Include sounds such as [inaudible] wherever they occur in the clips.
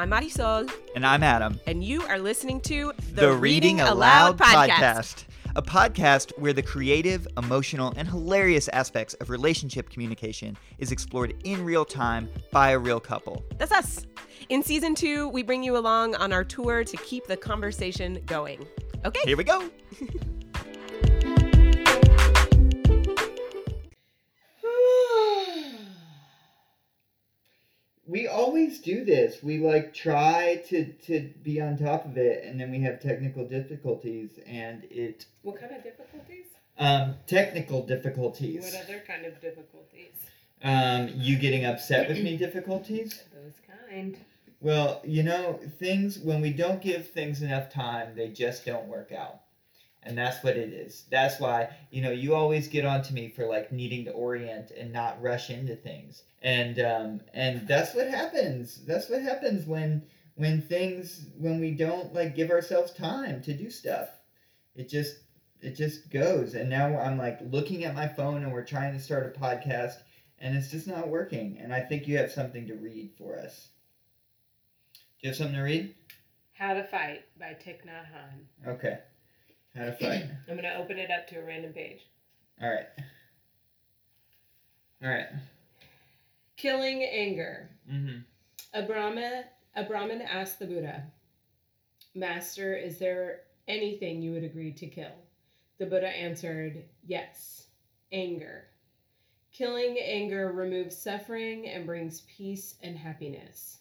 I'm Marisol, And I'm Adam. and you are listening to The, Reading Aloud podcast. A podcast where the creative, emotional, and hilarious aspects of relationship communication is explored in real time by a real couple. That's us. In season two, we bring you along on our tour to keep the conversation going. Okay. Here we go. [laughs] we always do this. We like try to to be on top of it, and then we have technical difficulties, and it What kind of difficulties? um technical difficulties. What other kind of difficulties? Um, you getting upset with me difficulties. [clears throat] Those kind. Well, you know, things when we don't give things enough time, they just don't work out. And that's what it is. That's why, you know, you always get on to me for like needing to orient and not rush into things. And um and that's what happens. That's what happens when when things when we don't like give ourselves time to do stuff. It just it just goes. And now I'm like looking at my phone and we're trying to start a podcast and it's just not working. And I think you have something to read for us. Do you have something to read? How to Fight by Thich Nhat Hanh. Okay. How to fight. [clears throat] I'm going to open it up to a random page. All right. All right. Killing anger. Mm-hmm. A Brahmin, a Brahmin asked the Buddha, Master, is there anything you would agree to kill? The Buddha answered, Yes, anger. Killing anger removes suffering and brings peace and happiness.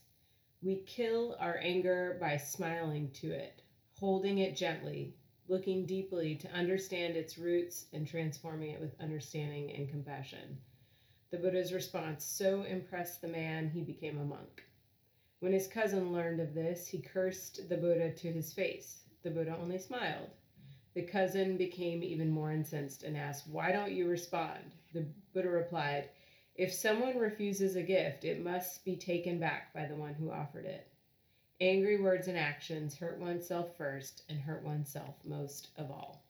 We kill our anger by smiling to it, holding it gently, looking deeply to understand its roots, and transforming it with understanding and compassion. The Buddha's response so impressed the man he became a monk. When his cousin learned of this, he cursed the Buddha to his face. The Buddha only smiled. The cousin became even more incensed and asked, Why don't you respond? The Buddha replied, If someone refuses a gift, it must be taken back by the one who offered it. Angry words and actions hurt oneself first and hurt oneself most of all.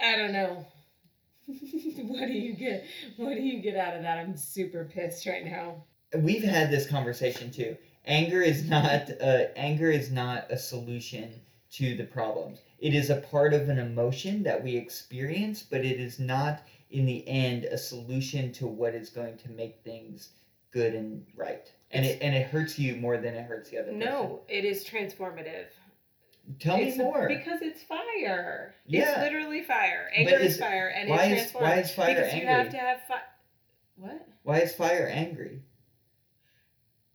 I don't know. [laughs] what do you get? What do you get out of that? I'm super pissed right now. We've had this conversation too. Anger is not uh, anger is not a solution to the problems. It is a part of an emotion that we experience, but it is not in the end a solution to what is going to make things good and right. And it and it hurts you more than it hurts the other person. No, it is transformative. Tell me more. Because it's fire. Yeah. It's literally fire. Anger is is fire, and why it is- transforms. why is fire because you have to have fire. What? Why is fire angry?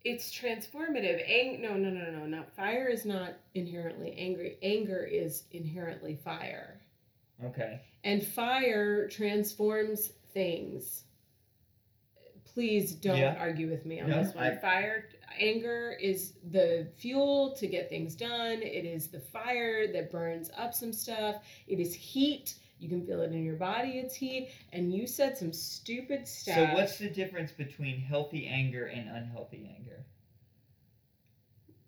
It's transformative. Ang- no, no, no, no, no. Fire is not inherently angry. Anger is inherently fire. Okay. And fire transforms things. Please don't Yeah. argue with me on No, this one. I- Fire, anger is the fuel to get things done. It is the fire that burns up some stuff. It is heat. You can feel it in your body. It's heat. And you said some stupid stuff. So what's the difference between healthy anger and unhealthy anger?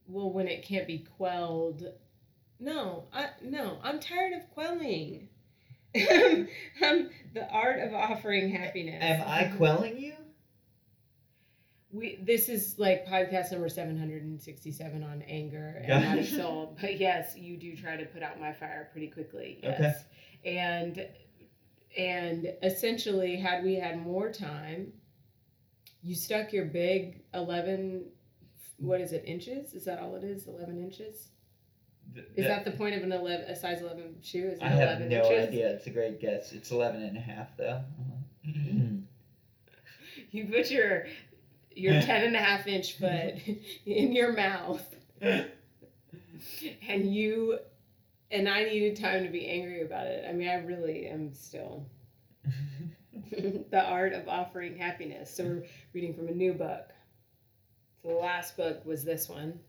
well when it can't be quelled? No, I no. I'm tired of quelling. [laughs] um, the art of offering happiness. Am I quelling you? We this is like podcast number seven hundred and sixty seven on anger and not soul. [laughs] But yes, you do try to put out my fire pretty quickly. Yes. And and essentially had we had more time, you stuck your big eleven what is it, inches? Is that all it is? Eleven inches? Th- Is that- the point of an eleven a size eleven shoe? Is it I have no inches? idea. It's a great guess. It's 11 and a half though. You put your your [laughs] ten and a half inch foot [laughs] in your mouth and you and I needed time to be angry about it. I mean, I really am still. [laughs] the art of offering happiness. So we're reading from a new book. So the last book was this one.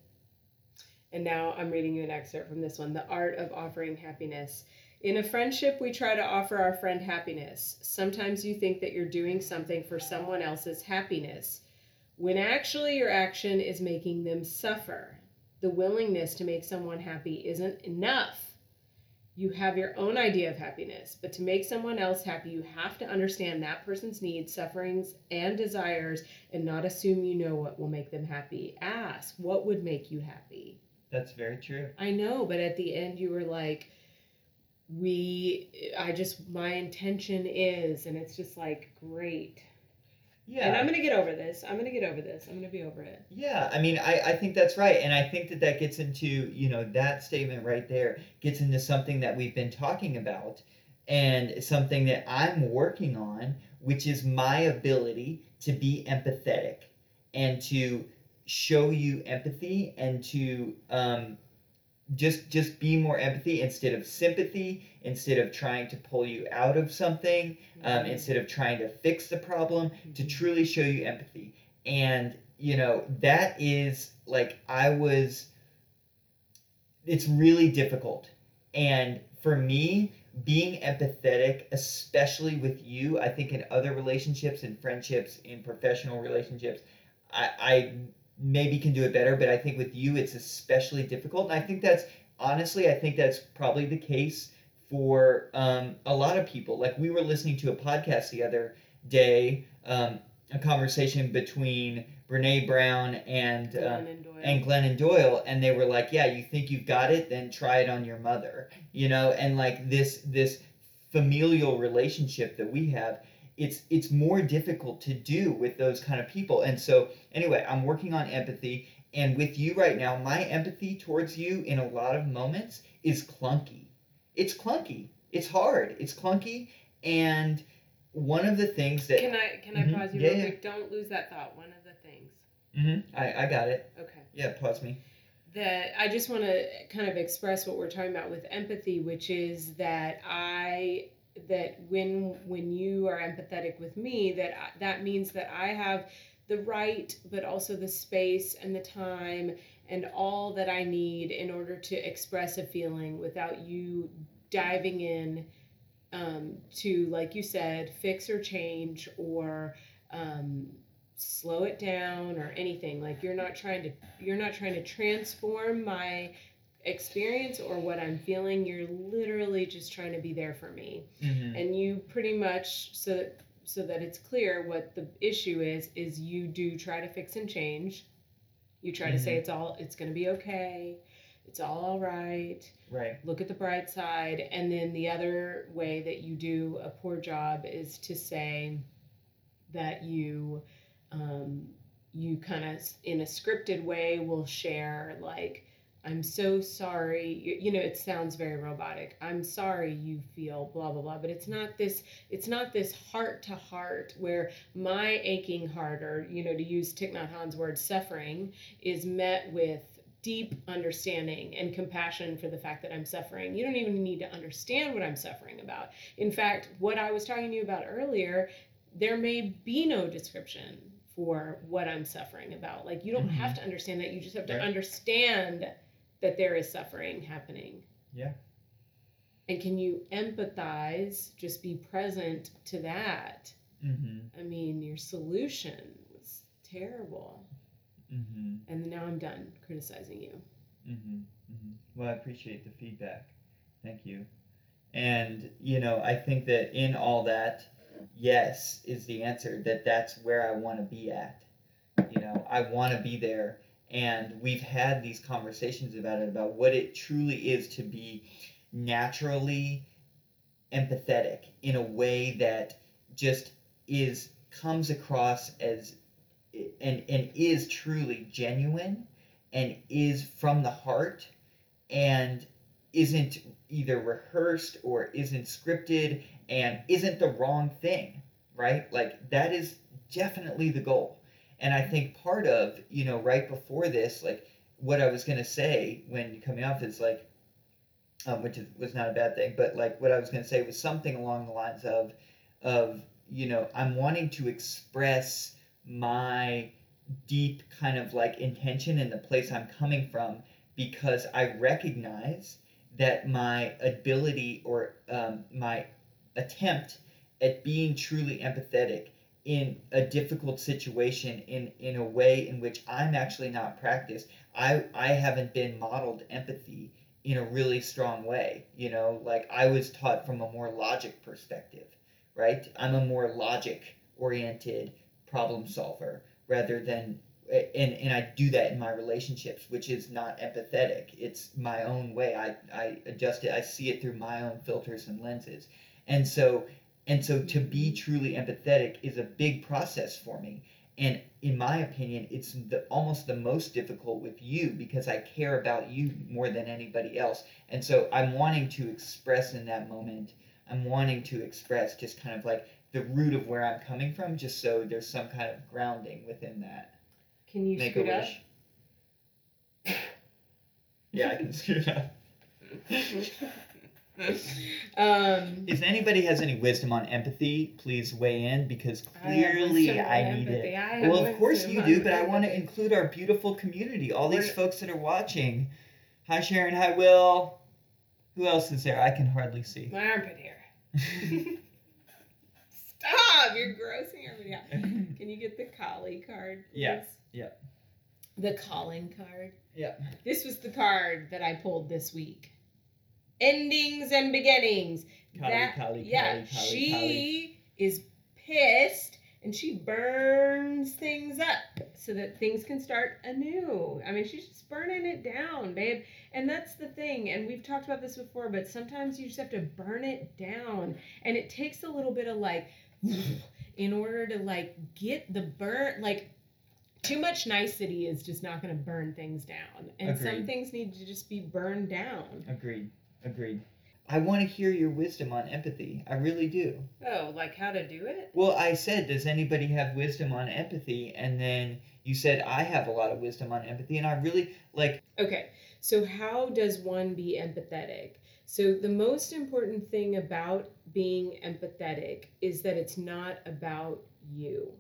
And now I'm reading you an excerpt from this one The Art of Offering Happiness. In a friendship, we try to offer our friend happiness. Sometimes you think that you're doing something for someone else's happiness, when actually your action is making them suffer. The willingness to make someone happy isn't enough. You have your own idea of happiness, but to make someone else happy, you have to understand that person's needs, sufferings, and desires and not assume you know what will make them happy. Ask, what would make you happy? That's very true. I know, but at the end you were like, we, I just, my intention is, and it's just like, great. Yeah. And I'm going to get over this. I'm going to get over this. I'm going to be over it. Yeah, I mean, I, I think that's right. And I think that that gets into, you know, that statement right there gets into something that we've been talking about and something that I'm working on, which is my ability to be empathetic and to show you empathy and to um, just just be more empathy instead of sympathy instead of trying to pull you out of something um, instead of trying to fix the problem to truly show you empathy. And you know that is like i was it's really difficult. And for me being empathetic especially with you i think in other relationships and friendships in professional relationships i i maybe can do it better but i think with you it's especially difficult and i think that's honestly i think that's probably the case for um, a lot of people like we were listening to a podcast the other day um, a conversation between brene brown and uh, Glennon Doyle. and Glennon Doyle, and they were like, "Yeah, you think you've got it? Then try it on your mother." You know, and like this this familial relationship that we have, it's it's more difficult to do with those kind of people. And so, anyway, I'm working on empathy, and with you right now, my empathy towards you in a lot of moments is clunky. It's clunky. It's hard. It's clunky, and one of the things that Can I can I Mhm. pause you Yeah, real yeah. quick? Don't lose that thought. One of the things. Mhm, I I got it. Okay. Yeah, pause me. That I just want to kind of express what we're talking about with empathy, which is that I that when when you are empathetic with me, that I, that means that I have the right, but also the space and the time and all that I need in order to express a feeling without you diving in um, to, like you said, fix or change or um, slow it down or anything. Like you're not trying to you're not trying to transform my experience or what I'm feeling. You're literally just trying to be there for me. hmm And you pretty much so that so that it's clear what the issue is is you do try to fix and change. You try to say it's all it's going to be okay. It's all all right Right. look at the bright side and then the other way that you do a poor job is to say that you um, you kind of in a scripted way will share like i'm so sorry you, you know it sounds very robotic i'm sorry you feel blah blah blah but it's not this it's not this heart to heart where my aching heart or you know to use Thich Nhat Hanh's word suffering is met with deep understanding and compassion for the fact that I'm suffering. You don't even need to understand what I'm suffering about. In fact, what I was talking to you about earlier, there may be no description for what I'm suffering about. Like, you don't Mhm. have to understand that. You just have to Right. understand that there is suffering happening. Yeah. And can you empathize, just be present to that? hmm I mean, your solution was terrible. hmm And now I'm done criticizing you. hmm hmm Well, I appreciate the feedback. Thank you. And you know, I think that in all that, yes is the answer. That that's where I want to be at. You know, I want to be there. And we've had these conversations about it, about what it truly is to be naturally empathetic in a way that just is comes across as and and is truly genuine and is from the heart and isn't either rehearsed or isn't scripted and isn't the wrong thing right? Like that is definitely the goal and i think part of you know right before this like what i was going to say when coming off is like um, which is, was not a bad thing but like what i was going to say was something along the lines of of you know i'm wanting to express my deep kind of like intention in the place i'm coming from because i recognize that my ability or um, my attempt at being truly empathetic in a difficult situation in in a way in which i'm actually not practiced i i haven't been modeled empathy in a really strong way. You know, like I was taught from a more logic perspective, right? I'm a more logic oriented problem solver rather than and, and I do that in my relationships, which is not empathetic. It's my own way. I, I adjust it. I see it through my own filters and lenses. And so and so to be truly empathetic is a big process for me. And in my opinion, it's the, almost the most difficult with you because I care about you more than anybody else. And so I'm wanting to express in that moment, I'm wanting to express just kind of like the root of where I'm coming from, just so there's some kind of grounding within that. Can you Make scoot a up? wish. [laughs] yeah, I can scoot up. [laughs] [laughs] um, If anybody has any wisdom on empathy, please weigh in because clearly on I, need empathy. it. I Well, of course you do, but I want to include our beautiful community, all these We're- folks that are watching. Hi, Sharon. Hi, Will. Who else is there? I can hardly see. my armpit hair. Stop! You're grossing everybody out. [laughs] Can you get the Kali card? Please? Yeah, yeah. The calling card. Yeah. This was the card that I pulled this week. Endings and beginnings. Kali, That- Kali, yeah, Kali, she is pissed and she burns things up so that things can start anew. I mean, she's just burning it down, babe. And that's the thing. And we've talked about this before, but sometimes you just have to burn it down. And it takes a little bit of like, [sighs] in order to like get the burn, like, too much nicety is just not going to burn things down. And some things need to just be burned down. Agreed. Agreed. I want to hear your wisdom on empathy. I really do. Oh, like how to do it? Well, I said, does anybody have wisdom on empathy? And then you said, I have a lot of wisdom on empathy. And I really like, Okay, so how does one be empathetic? So, the most important thing about being empathetic is that it's not about you.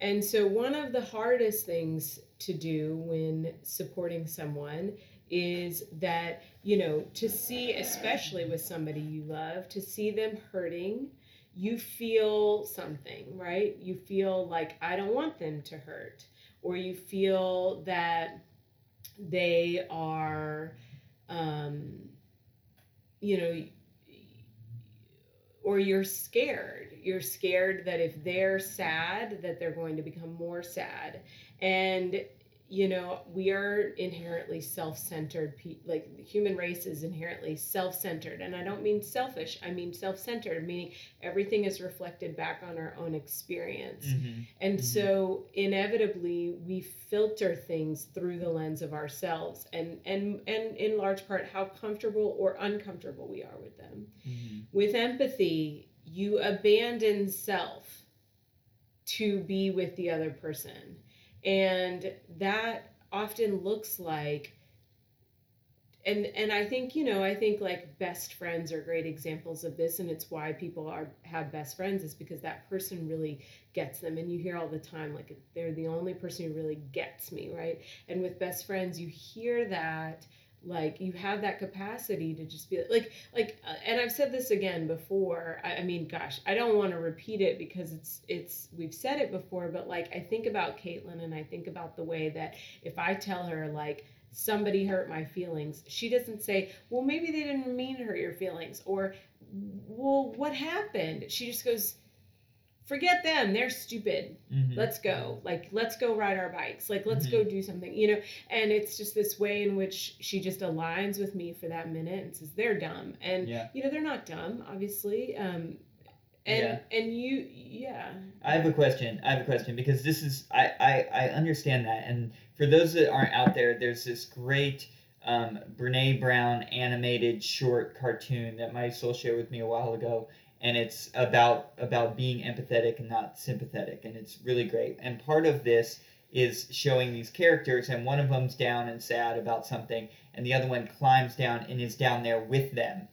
And so, one of the hardest things to do when supporting someone is that, you know, to see, especially with somebody you love, to see them hurting, you feel something, right? You feel like, I don't want them to hurt. Or you feel that they are um, you know or you're scared you're scared that if they're sad that they're going to become more sad and you know we are inherently self-centered pe- like the human race is inherently self-centered and i don't mean selfish i mean self-centered meaning everything is reflected back on our own experience and Mhm. so inevitably we filter things through the lens of ourselves and and and in large part how comfortable or uncomfortable we are with them. With empathy, you abandon self to be with the other person. And that often looks like and and I think you know I think like best friends are great examples of this and it's why people are have best friends is because that person really gets them. And you hear all the time like they're the only person who really gets me right? And with best friends you hear that like you have that capacity to just be like like uh, and i've said this again before I, I mean gosh i don't want to repeat it because it's it's we've said it before but like i think about caitlin and i think about the way that if i tell her like somebody hurt my feelings she doesn't say well maybe they didn't mean hurt your feelings or well what happened? She just goes forget them they're stupid. Mhm. let's go. Like let's go ride our bikes. Like let's go do something you know? And it's just this way in which she just aligns with me for that minute and says they're dumb. And Yeah. you know they're not dumb obviously. Um and Yeah. and you yeah. I have a question. I have a question because this is I, I, I understand that, and for those that aren't out there, there's this great um, Brene Brown animated short cartoon that Marisol shared with me a while ago, and it's about about being empathetic and not sympathetic, and it's really great. And part of this is showing these characters, and one of them's down and sad about something, and the other one climbs down and is down there with them,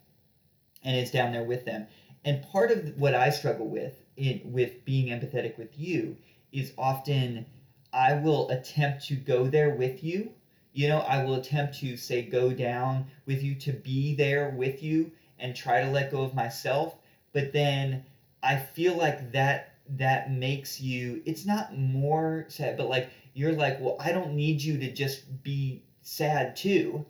and is down there with them. And part of what I struggle with in, with being empathetic with you is often I will attempt to go there with you. You know, I will attempt to say go down with you to be there with you and try to let go of myself, but then I feel like that that makes you it's not more sad, but like you're like, "Well, I don't need you to just be sad too."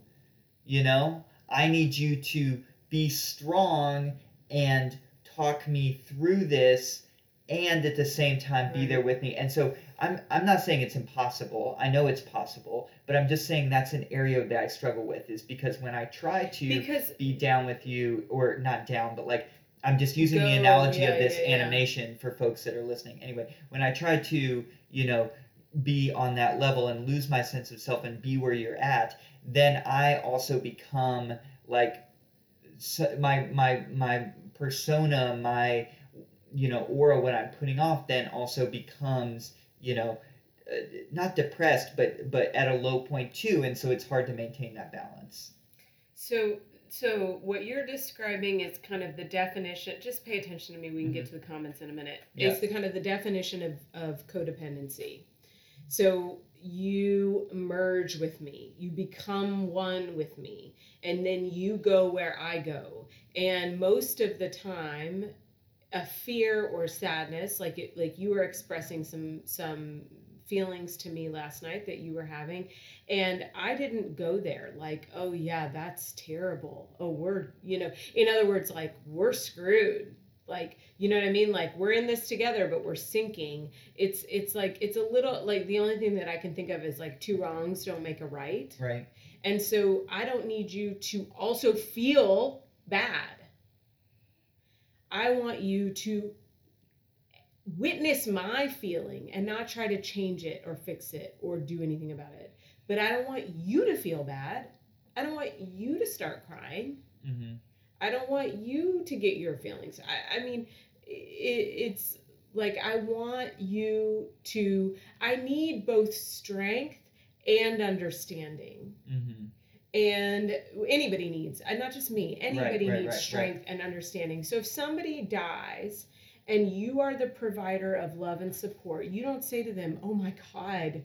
You know, I need you to be strong and talk me through this and at the same time be Right. there with me. And so I'm I'm not saying it's impossible. I know it's possible, but I'm just saying that's an area that I struggle with is because when I try to Because be down with you or not down but like i'm just using the analogy yeah, of this yeah. animation for folks that are listening anyway when i try to you know be on that level and lose my sense of self and be where you're at then i also become like so my my my persona my you know aura what i'm putting off then also becomes you know uh, not depressed but but at a low point too and so it's hard to maintain that balance So, so what you're describing is kind of the definition. Just pay attention to me. We can get mm-hmm. to the comments in a minute. Yeah. It's the kind of the definition of of codependency. So you merge with me. You become one with me, and then you go where I go. And most of the time, a fear or sadness, like it, like you were expressing some some feelings to me last night that you were having and i didn't go there like oh yeah that's terrible oh we're you know? In other words like we're screwed like you know what i mean? Like we're in this together but we're sinking. It's it's like it's a little like the only thing that i can think of is like two wrongs don't make a right. Right. And so I don't need you to also feel bad. I want you to witness my feeling and not try to change it or fix it or do anything about it. But I don't want you to feel bad. I don't want you to start crying. mm-hmm. I don't want you to get your feelings. I, I mean, it, it's like I want you to, I need both strength and understanding. Mm-hmm. And anybody needs, and not just me, anybody right, needs right, strength and understanding. So if somebody dies and you are the provider of love and support, you don't say to them, oh my God,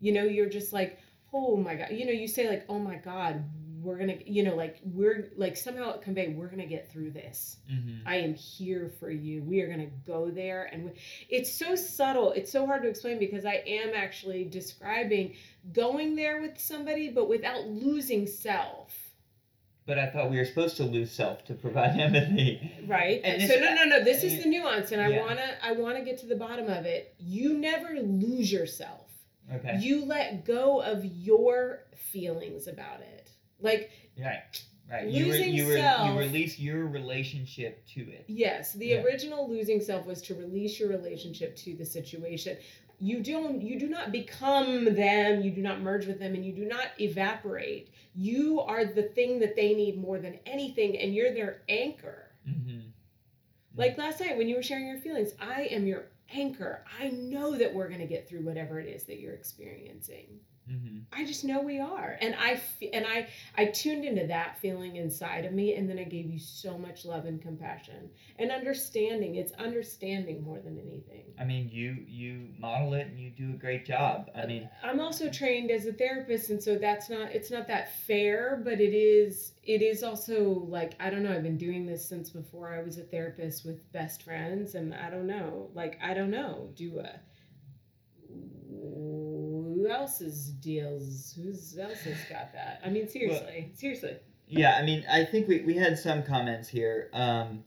you know, you're just like, oh my God, you know, you say like, oh my God, we're gonna, you know, like we're like somehow convey, we're gonna get through this. Mm-hmm. I am here for you. We are going to go there. And we, it's so subtle. It's so hard to explain because I am actually describing going there with somebody, but without losing self. But I thought we were supposed to lose self to provide [laughs] empathy. Right. And And this- so no, no, no. This is the nuance, and I wanna, I wanna get to the bottom of it. You never lose yourself. Okay. You let go of your feelings about it. Like Right. Right. You re- Losing you re- self- you release your relationship to it. Yes, the Yeah. original losing self was to release your relationship to the situation. You don't you do not become them, you do not merge with them and you do not evaporate. You are the thing that they need more than anything and you're their anchor. Mm-hmm. Like last night when you were sharing your feelings, I am your anchor. I know that we're going to get through whatever it is that you're experiencing. Mm-hmm. I just know we are. And I and I I tuned into that feeling inside of me and then I gave you so much love and compassion and understanding. It's understanding more than anything. I mean, you you model it and you do a great job. I mean, I'm also trained as a therapist and so that's not it's not that fair, but it is it is also like I don't know, I've been doing this since before I was a therapist with best friends and I don't know. Like I don't know, do a who else's deals? Who's else has got that? I mean, seriously, seriously. yeah. I mean, I think we we had some comments here. Um,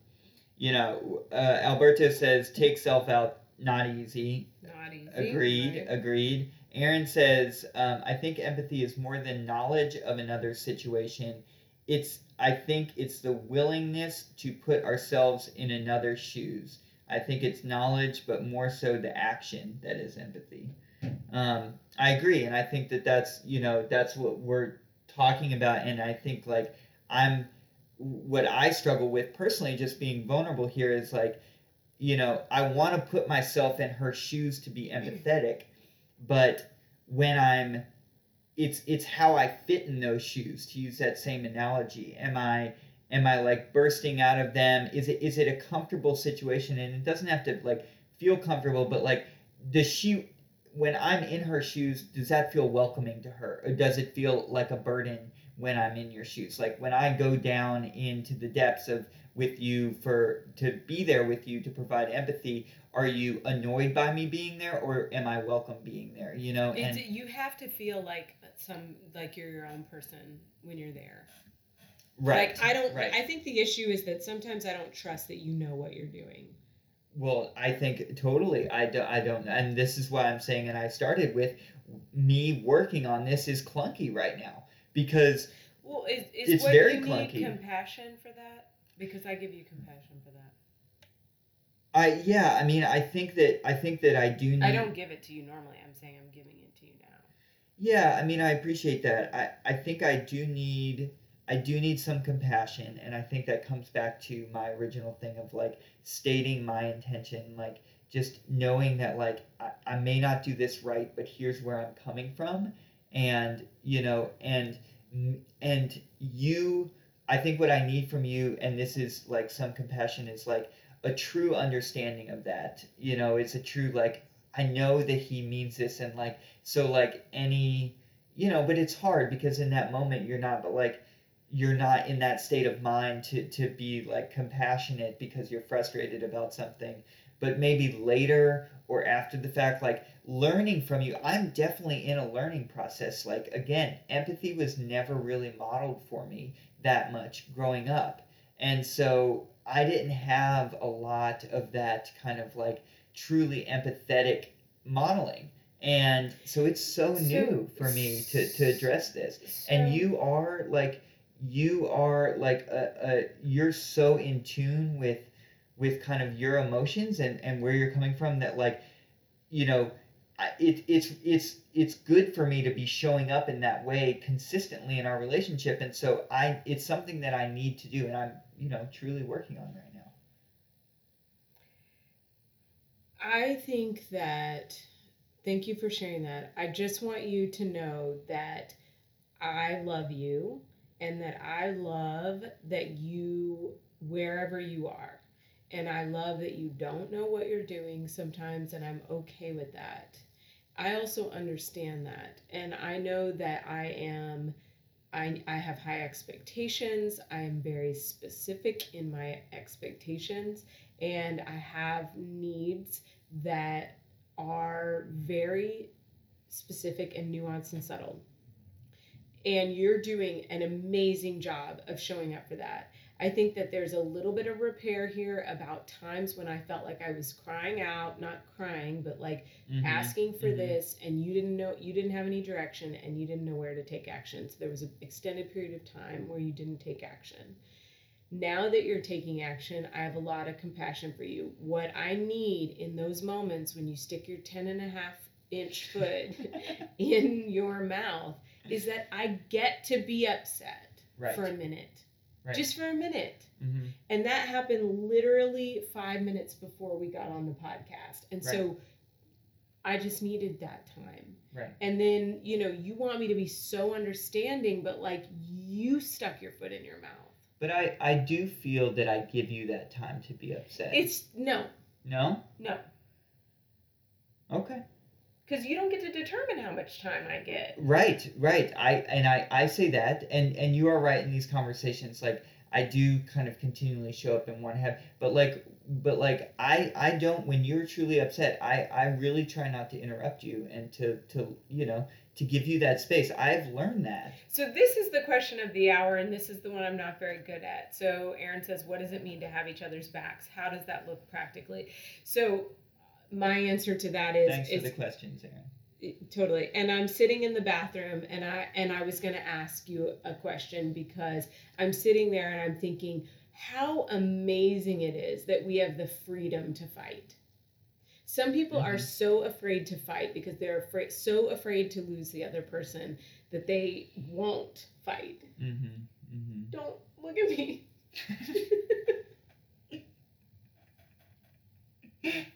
you know, uh, Alberto says take self out not easy. Not easy. Agreed. right? Agreed. Aaron says, um, I think empathy is more than knowledge of another situation. It's I think it's the willingness to put ourselves in another's shoes. I think it's knowledge, but more so the action that is empathy. Um, I agree, and I think that that's you know that's what we're talking about, and I think like I'm what I struggle with personally, just being vulnerable here is like, you know, I want to put myself in her shoes to be empathetic, but when I'm, it's it's how I fit in those shoes. To use that same analogy, am I am I like bursting out of them? Is it is it a comfortable situation? And it doesn't have to like feel comfortable, but like does she when I'm in her shoes, does that feel welcoming to her, or does it feel like a burden? when I'm in your shoes. Like when I go down into the depths of with you for to be there with you to provide empathy, are you annoyed by me being there or am I welcome being there? You know, It's, and you have to feel like some like you're your own person when you're there. right. Like I don't. right. I think the issue is that sometimes I don't trust that you know what you're doing. Well, I think totally. I, do, I don't, and this is why I'm saying, and I started with me working on this is clunky right now because Well, is, is It's what very you clunky. need compassion for that? Because I give you compassion for that. I yeah, I mean, I think that I think that I do. Need, I don't give it to you normally. I'm saying I'm giving it to you now. Yeah, I mean, I appreciate that. I, I think I do need I do need some compassion, and I think that comes back to my original thing of like stating my intention, like just knowing that like I, I may not do this right, but here's where I'm coming from, and you know, and and you, I think what I need from you, and this is like some compassion, is like a true understanding of that. You know, it's a true like I know that he means this, and like so like any you know but it's hard because in that moment you're not but like you're not in that state of mind to to be like compassionate because you're frustrated about something but maybe later or after the fact like learning from you. I'm definitely in a learning process. Like again empathy was never really modeled for me that much growing up. And so i didn't have a lot of that kind of like truly empathetic modeling. And so it's so, So- new for me to, to address this. And you are like you are like a, a you're so in tune with with kind of your emotions and and where you're coming from that like you know it, it's it's it's good for me to be showing up in that way consistently in our relationship. And so i it's something that i need to do and i'm you know truly working on right now. I think that, thank you for sharing that. I just want you to know that I love you and that I love that you, wherever you are, and I love that you don't know what you're doing sometimes, and I'm okay with that. I also understand that, and I know that I am. I, I have high expectations. I am very specific in my expectations, and I have needs that are very specific and nuanced and subtle. And you're doing an amazing job of showing up for that. I think that there's a little bit of repair here about times when I felt like I was crying out, not crying, but like Mhm. asking for mhm. this and you didn't know you didn't have any direction and you didn't know where to take action. So there was an extended period of time where you didn't take action. Now that you're taking action, I have a lot of compassion for you. What I need in those moments when you stick your 10 and a half inch foot [laughs] in your mouth is that I get to be upset right for a minute. Right. Just for a minute. Mhm. And that happened literally five minutes before we got on the podcast. And so I just needed that time. Right. And then, you know, you want me to be so understanding, but like you stuck your foot in your mouth. but i i do feel that i give you that time to be upset It's no, no no. okay Because you don't get to determine how much time I get. Right, right. I and I I say that, and and you are right in these conversations. Like I do kind of continually show up and want to have, but like but like I I don't. When you're truly upset, I I really try not to interrupt you and to to you know to give you that space. I've learned that. So this is the question of the hour, and this is the one I'm not very good at. So Aaron says, "What does it mean to have each other's backs? How does that look practically?" So my answer to that is, Thanks for the questions, Aaron. totally. And I'm sitting in the bathroom, and I and I was going to ask you a question because I'm sitting there and I'm thinking how amazing it is that we have the freedom to fight. Some people are Mhm. so afraid to fight because they're afraid, so afraid to lose the other person that they won't fight. Mm-hmm. Mm-hmm. Don't look at me. [laughs] [laughs] [laughs]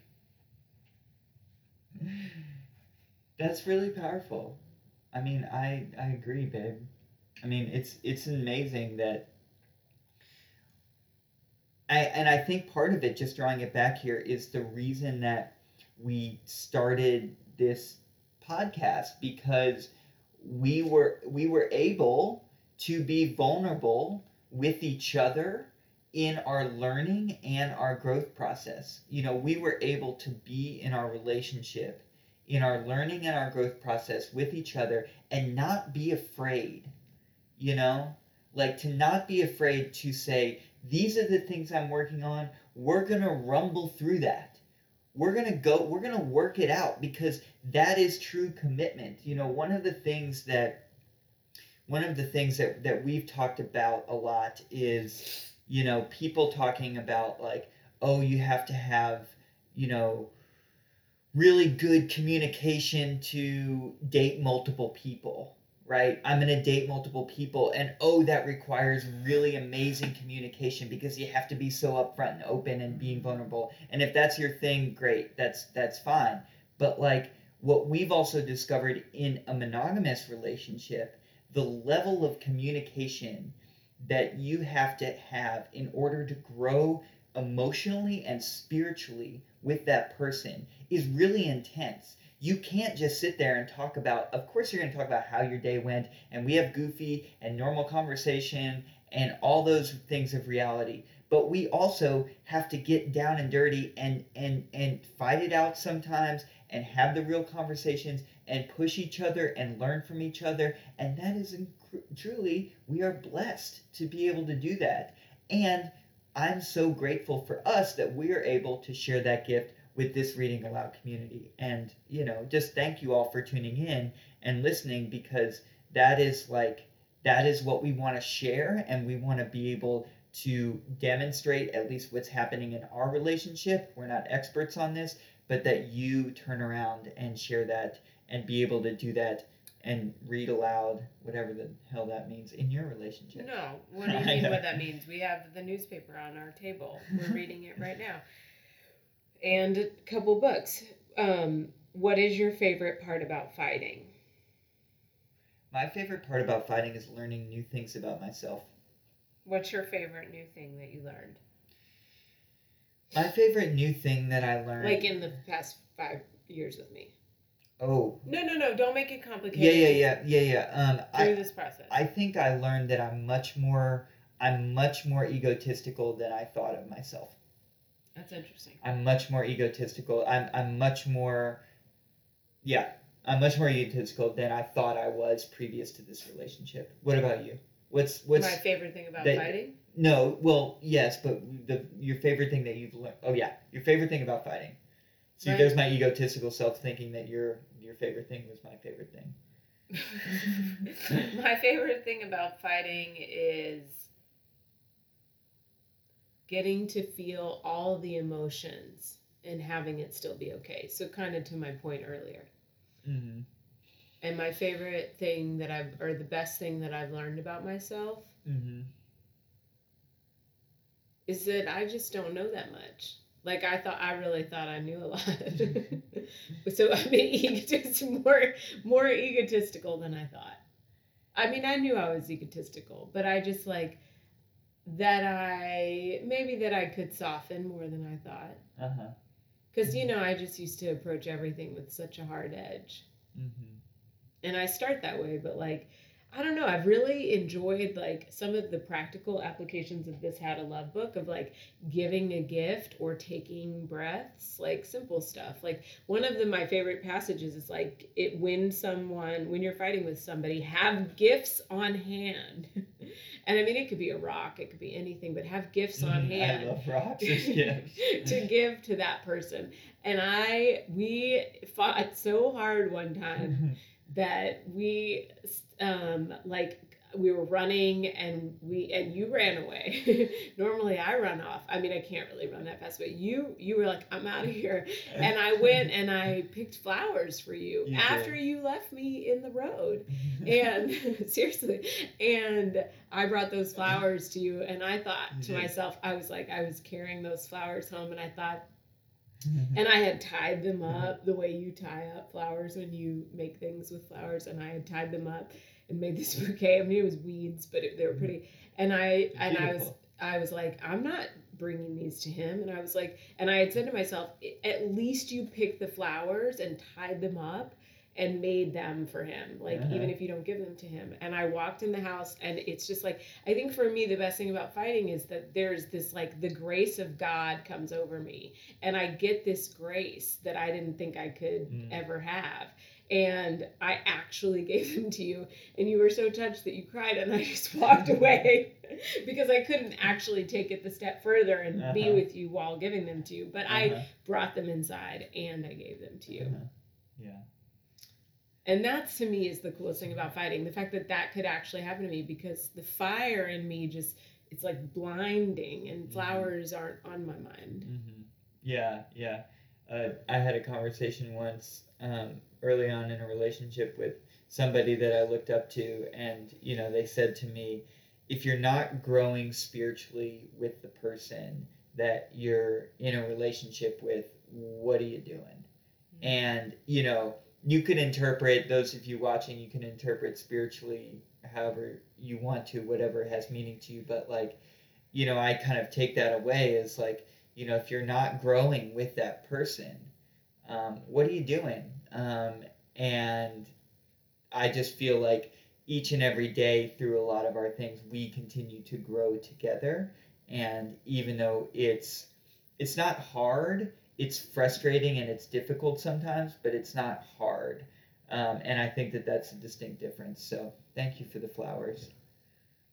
That's really powerful. I mean, I I agree, babe. I mean, it's it's amazing that I and I think part of it just drawing it back here is the reason that we started this podcast because we were we were able to be vulnerable with each other in our learning and our growth process. You know, we were able to be in our relationship, in our learning and our growth process with each other and not be afraid, you know, like to not be afraid to say, these are the things I'm working on. We're going to rumble through that. We're going to go, we're going to work it out because that is true commitment. You know, one of the things that, one of the things that, that we've talked about a lot is you know, people talking about like, oh, you have to have, you know, really good communication to date multiple people, right? I'm going to date multiple people and oh, that requires really amazing communication because you have to be so upfront and open and being vulnerable. And if that's your thing, great. That's that's fine. But like what we've also discovered in a monogamous relationship, the level of communication that you have to have in order to grow emotionally and spiritually with that person is really intense. You can't just sit there and talk about, of course, you're going to talk about how your day went, and we have goofy and normal conversation and all those things of reality. But we also have to get down and dirty and, and, and fight it out sometimes and have the real conversations and push each other and learn from each other. And that is truly, we are blessed to be able to do that. And I'm so grateful for us that we are able to share that gift with this Reading Aloud community. And, you know, just thank you all for tuning in and listening because that is like, that is what we want to share and we want to be able to demonstrate at least what's happening in our relationship. We're not experts on this, but that you turn around and share that and be able to do that and read aloud whatever the hell that means in your relationship. No, what do you [laughs] mean what that means? We have the newspaper on our table. We're reading it right now. And a couple books. Um, what is your favorite part about fighting? My favorite part about fighting is learning new things about myself. What's your favorite new thing that you learned? My favorite new thing that I learned. Like in the past five years with me. Oh. No, no, no! Don't make it complicated. Yeah, yeah, yeah, yeah, yeah. Um, through I, this process. I think I learned that I'm much more, I'm much more egotistical than I thought of myself. That's interesting. I'm much more egotistical. I'm, I'm much more, yeah, I'm much more egotistical than I thought I was previous to this relationship. What about you? What's what's my favorite thing about that, fighting? No, well, yes, but the your favorite thing that you've learned. Oh yeah, your favorite thing about fighting. See, right. there's my egotistical self thinking that your your favorite thing was my favorite thing. [laughs] my favorite thing about fighting is getting to feel all the emotions and having it still be okay. So, kind of to my point earlier. Mm-hmm. And my favorite thing that I've, or the best thing that I've learned about myself mm-hmm. is that I just don't know that much. Like I thought, I really thought I knew a lot. [laughs] so I mean, [laughs] just more more egotistical than I thought. I mean, I knew I was egotistical, but I just like that I maybe that I could soften more than I thought. Uh huh. Because you know, I just used to approach everything with such a hard edge. Mm-hmm. And I start that way, but like I don't know. I've really enjoyed like some of the practical applications of this How to Love book of like giving a gift or taking breaths, like simple stuff. Like one of the my favorite passages is like it when someone when you're fighting with somebody, have gifts on hand. [laughs] and I mean it could be a rock, it could be anything, but have gifts on hand. I love rocks as [laughs] gifts. to give to that person. And I we fought so hard one time that we um, like we were running and we and you ran away. [laughs] Normally i run off. I mean i can't really run that fast but you you were like i'm out of here. [laughs] And i went and i picked flowers for you, you after did. you left me in the road. [laughs] And seriously. And i brought those flowers to you and i thought you to did. myself i was like i was carrying those flowers home and i thought and I had tied them up the way you tie up flowers when you make things with flowers, and I had tied them up and made this [laughs] bouquet. I mean, it was weeds, but it, they were mm-hmm. pretty. And I Beautiful. and I was I was like, I'm not bringing these to him. And I was like, and I had said to myself, at least you pick the flowers and tied them up and made them for him like Uh-huh. even if you don't give them to him and i walked in the house and it's just like i think for me the best thing about fighting is that there's this like the grace of god comes over me and i get this grace that i didn't think i could Mm. ever have and i actually [laughs] gave them to you and you were so touched that you cried and i just walked [laughs] away [laughs] because i couldn't actually take it the step further and be Uh-huh. with you while giving them to you but i Uh-huh. brought them inside and i gave them to you Uh-huh. Yeah. And that's to me is the coolest thing about fighting the fact that that could actually happen to me because the fire in me just it's like blinding and Mhm. flowers aren't on my mind hmm Yeah, yeah. Uh, I had a conversation once um, early on in a relationship with somebody that I looked up to, and you know, they said to me, if you're not growing spiritually with the person that you're in a relationship with, what are you doing? And you know, you can interpret those of you watching, you can interpret spiritually however you want to, whatever has meaning to you. But like, you know, I kind of take that away as like, you know, if you're not growing with that person, um, what are you doing? Um, and I just feel like each and every day through a lot of our things, we continue to grow together. And even though it's it's not hard, it's frustrating and it's difficult sometimes, but it's not hard. Um, and I think that that's a distinct difference. So thank you for the flowers.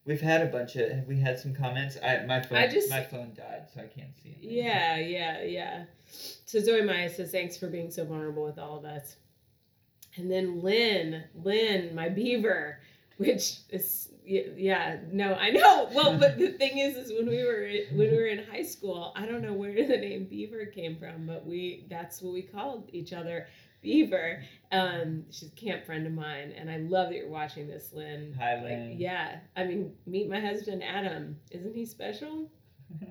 We've had a bunch of we had some comments. I my phone I just- my phone died, so I can't see it. yeah yeah yeah so zoe maya says thanks for being so vulnerable with all of us and then lynn lynn my beaver [laughs] which is y- yeah no i know. Well but the thing is is when we were when we were in high school i don't know where [laughs] the name beaver came from but we that's what we called each other beaver. Um she's a camp friend of mine and i love that you're watching this lynn. Hi, Like, Lynn. yeah i mean meet my husband adam. Isn't he special? [laughs]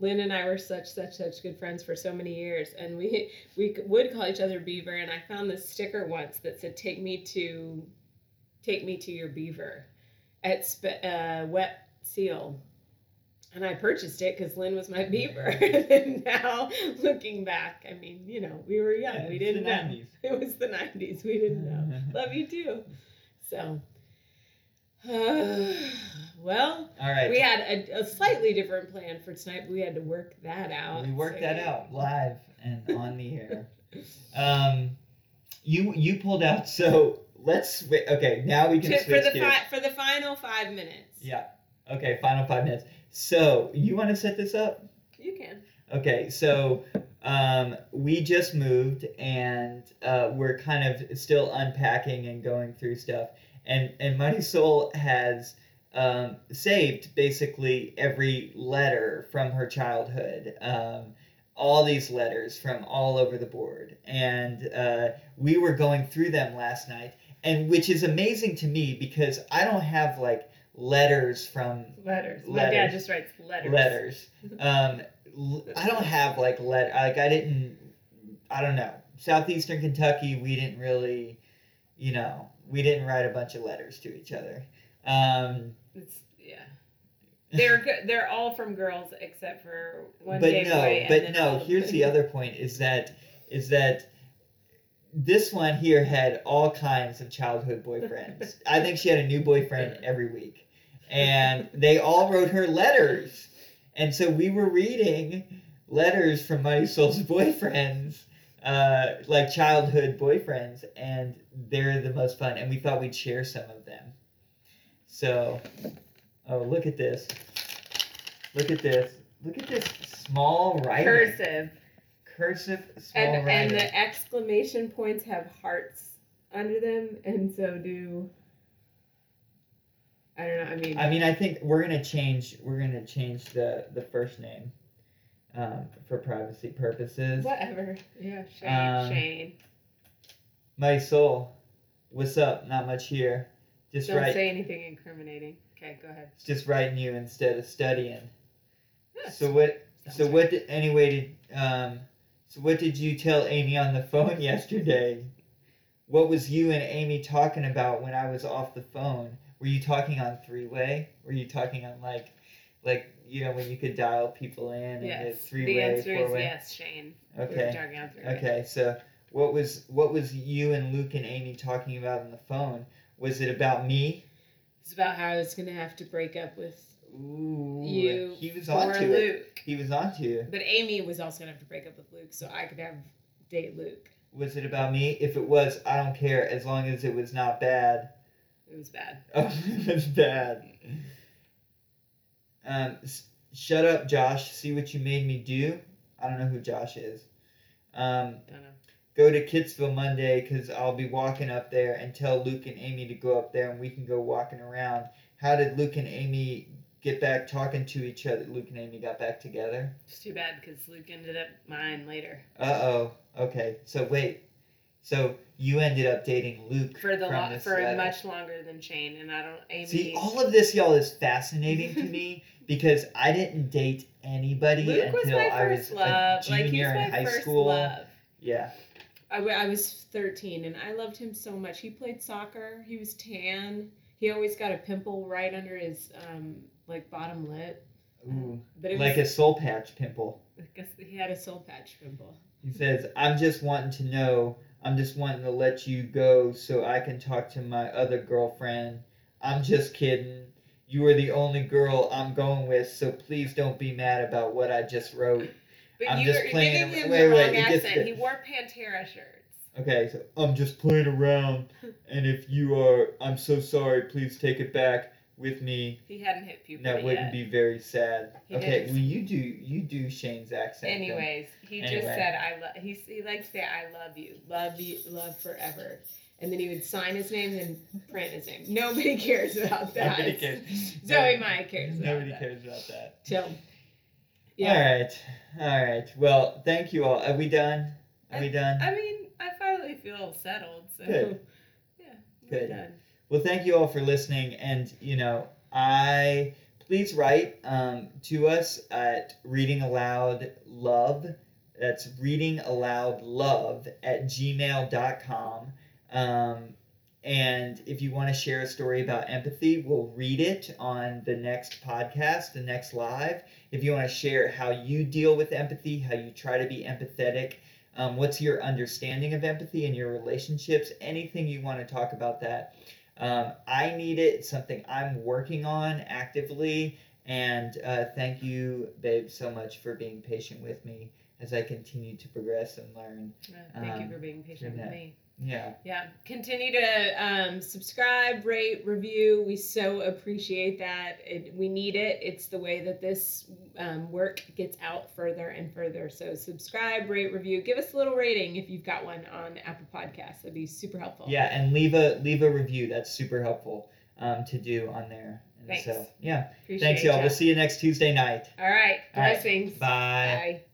Lynn and I were such such such good friends for so many years, and we we would call each other Beaver. And I found this sticker once that said "Take me to, take me to your Beaver," at Sp- uh, Wet Seal, and I purchased it because Lynn was my [laughs] Beaver. [laughs] and now looking back, I mean, you know, we were young, Yeah, we didn't the know. 90s. [laughs] It was the '90s, we didn't know. Love you too. So, [sighs] well. All right. We had a, a slightly different plan for tonight, but we had to work that out. We worked So- that out live and on the air. Um, you you pulled out. So let's wi- okay. Now we can To- switch for the fi- for the final five minutes. Yeah. Okay. Final five minutes. So you want to set this up? you can. Okay. So um, we just moved and uh, we're kind of still unpacking and going through stuff. And and Marisol has um, saved basically every letter from her childhood. Um, all these letters from all over the board, and uh, we were going through them last night, and which is amazing to me because I don't have like letters from Letters. My dad just writes letters. letters. [laughs] Um, I don't have like let like I didn't. I don't know. Southeastern Kentucky, we didn't really, you know, we didn't write a bunch of letters to each other. Um, It's, yeah. They're good. They're all from girls except for one but no, boy. but no. Here's the other point: is that is that this one here had all kinds of childhood boyfriends. [laughs] I think she had a new boyfriend every week, and they all wrote her letters, and so we were reading letters from Marisol's boyfriends, uh, like childhood boyfriends, and they're the most fun. And we thought we'd share some of them. So, oh look at this! Look at this! Look at this small writing. cursive. Cursive small And and writing. the exclamation points have hearts under them, and so do. I don't know. I mean, I mean, I think we're gonna change. We're gonna change the the first name, um, for privacy purposes. whatever. Yeah, Shane. Um, Shane. Marisol, what's up? Not much here. Just Don't write. say anything incriminating. Okay, go ahead. Just writing you instead of studying. Yes. So what? Sounds So right. what? Did, anyway, did um, so what did you tell Amy on the phone [laughs] yesterday? What was you and Amy talking about when I was off the phone? Were you talking on three way? Were you talking on like, like you know when you could dial people in and Yes. three the way, answer four is way? yes, Shane. We Okay. talking on three-way. Okay. So what was what was you and Luke and Amy talking about on the phone? Was it about me? It's about how I was gonna have to break up with Ooh, you he was onto Luke. it. He was onto you. But Amy was also gonna have to break up with Luke, so I could have date Luke. Was it about me? If it was, I don't care as long as it was not bad. It was bad. [laughs] Oh, it was bad. Um, s- shut up, Josh. See what you made me do. I don't know who Josh is. Um, Don't know. go to Kitsville Monday because I'll be walking up there and tell Luke and Amy to go up there and we can go walking around. How did Luke and Amy get back talking to each other? Luke and Amy got back together. It's too bad because Luke ended up mine later Uh oh. Okay. So wait. So you ended up dating Luke for the lo- for letter. much longer than Shane, and I don't. Amy. See, all of this, y'all, is fascinating to [laughs] me because I didn't date anybody Luke was until my I was first love. a Like junior was my in high first school. love. Yeah. I, w- I was 13 and I loved him so much. He played soccer. He was tan. He always got a pimple right under his um like bottom lip. Ooh. But it Like was, a soul patch pimple. I guess he had a soul patch pimple. He says, I'm just wanting to know, I'm just wanting to let you go so I can talk to my other girlfriend. I'm just kidding. You are the only girl I'm going with, so please don't be mad about what I just wrote. But I'm you just were playing giving him wait, the wait, wrong accent. He wore Pantera shirts. Okay, so I'm just playing around, [laughs] and if you are, I'm so sorry, please take it back with me. He hadn't hit puberty That wouldn't yet. be very sad. He Okay, didn't. well you do you do Shane's accent. then. Anyways, he just said I love. He he likes to say I love you, love you, love forever, and then he would sign his name and print his name. Nobody [laughs] cares about that. Nobody cares. [laughs] Zoe Maya cares about Nobody that. cares about that. So, yeah. All right, all right. Well, thank you all. Are we done? Are we done? I mean, I finally feel settled. So, Good. [laughs] yeah, we're Good. done. Well, thank you all for listening, and you know, I please write um, to us at reading aloud love. That's reading aloud love at gmail.com. Um, and if you want to share a story about empathy, we'll read it on the next podcast, the next live. If you want to share how you deal with empathy, how you try to be empathetic, um, what's your understanding of empathy in your relationships, anything you want to talk about that. Um, I need it. It's something I'm working on actively. And uh, thank you, babe, so much for being patient with me as I continue to progress and learn. Uh, thank you Um, for being patient with me. Yeah. Yeah, continue to um, subscribe, rate, review. We so appreciate that. It, we need it. It's the way that this um, work gets out further and further. So subscribe, rate, review. Give us a little rating if you've got one on Apple Podcasts. That'd be super helpful. Yeah, and leave a leave a review. That's super helpful um, to do on there. And Thanks. so yeah, Appreciate thanks y'all. ya. We'll see you next Tuesday night. All right. All right. Blessings. Bye. Bye.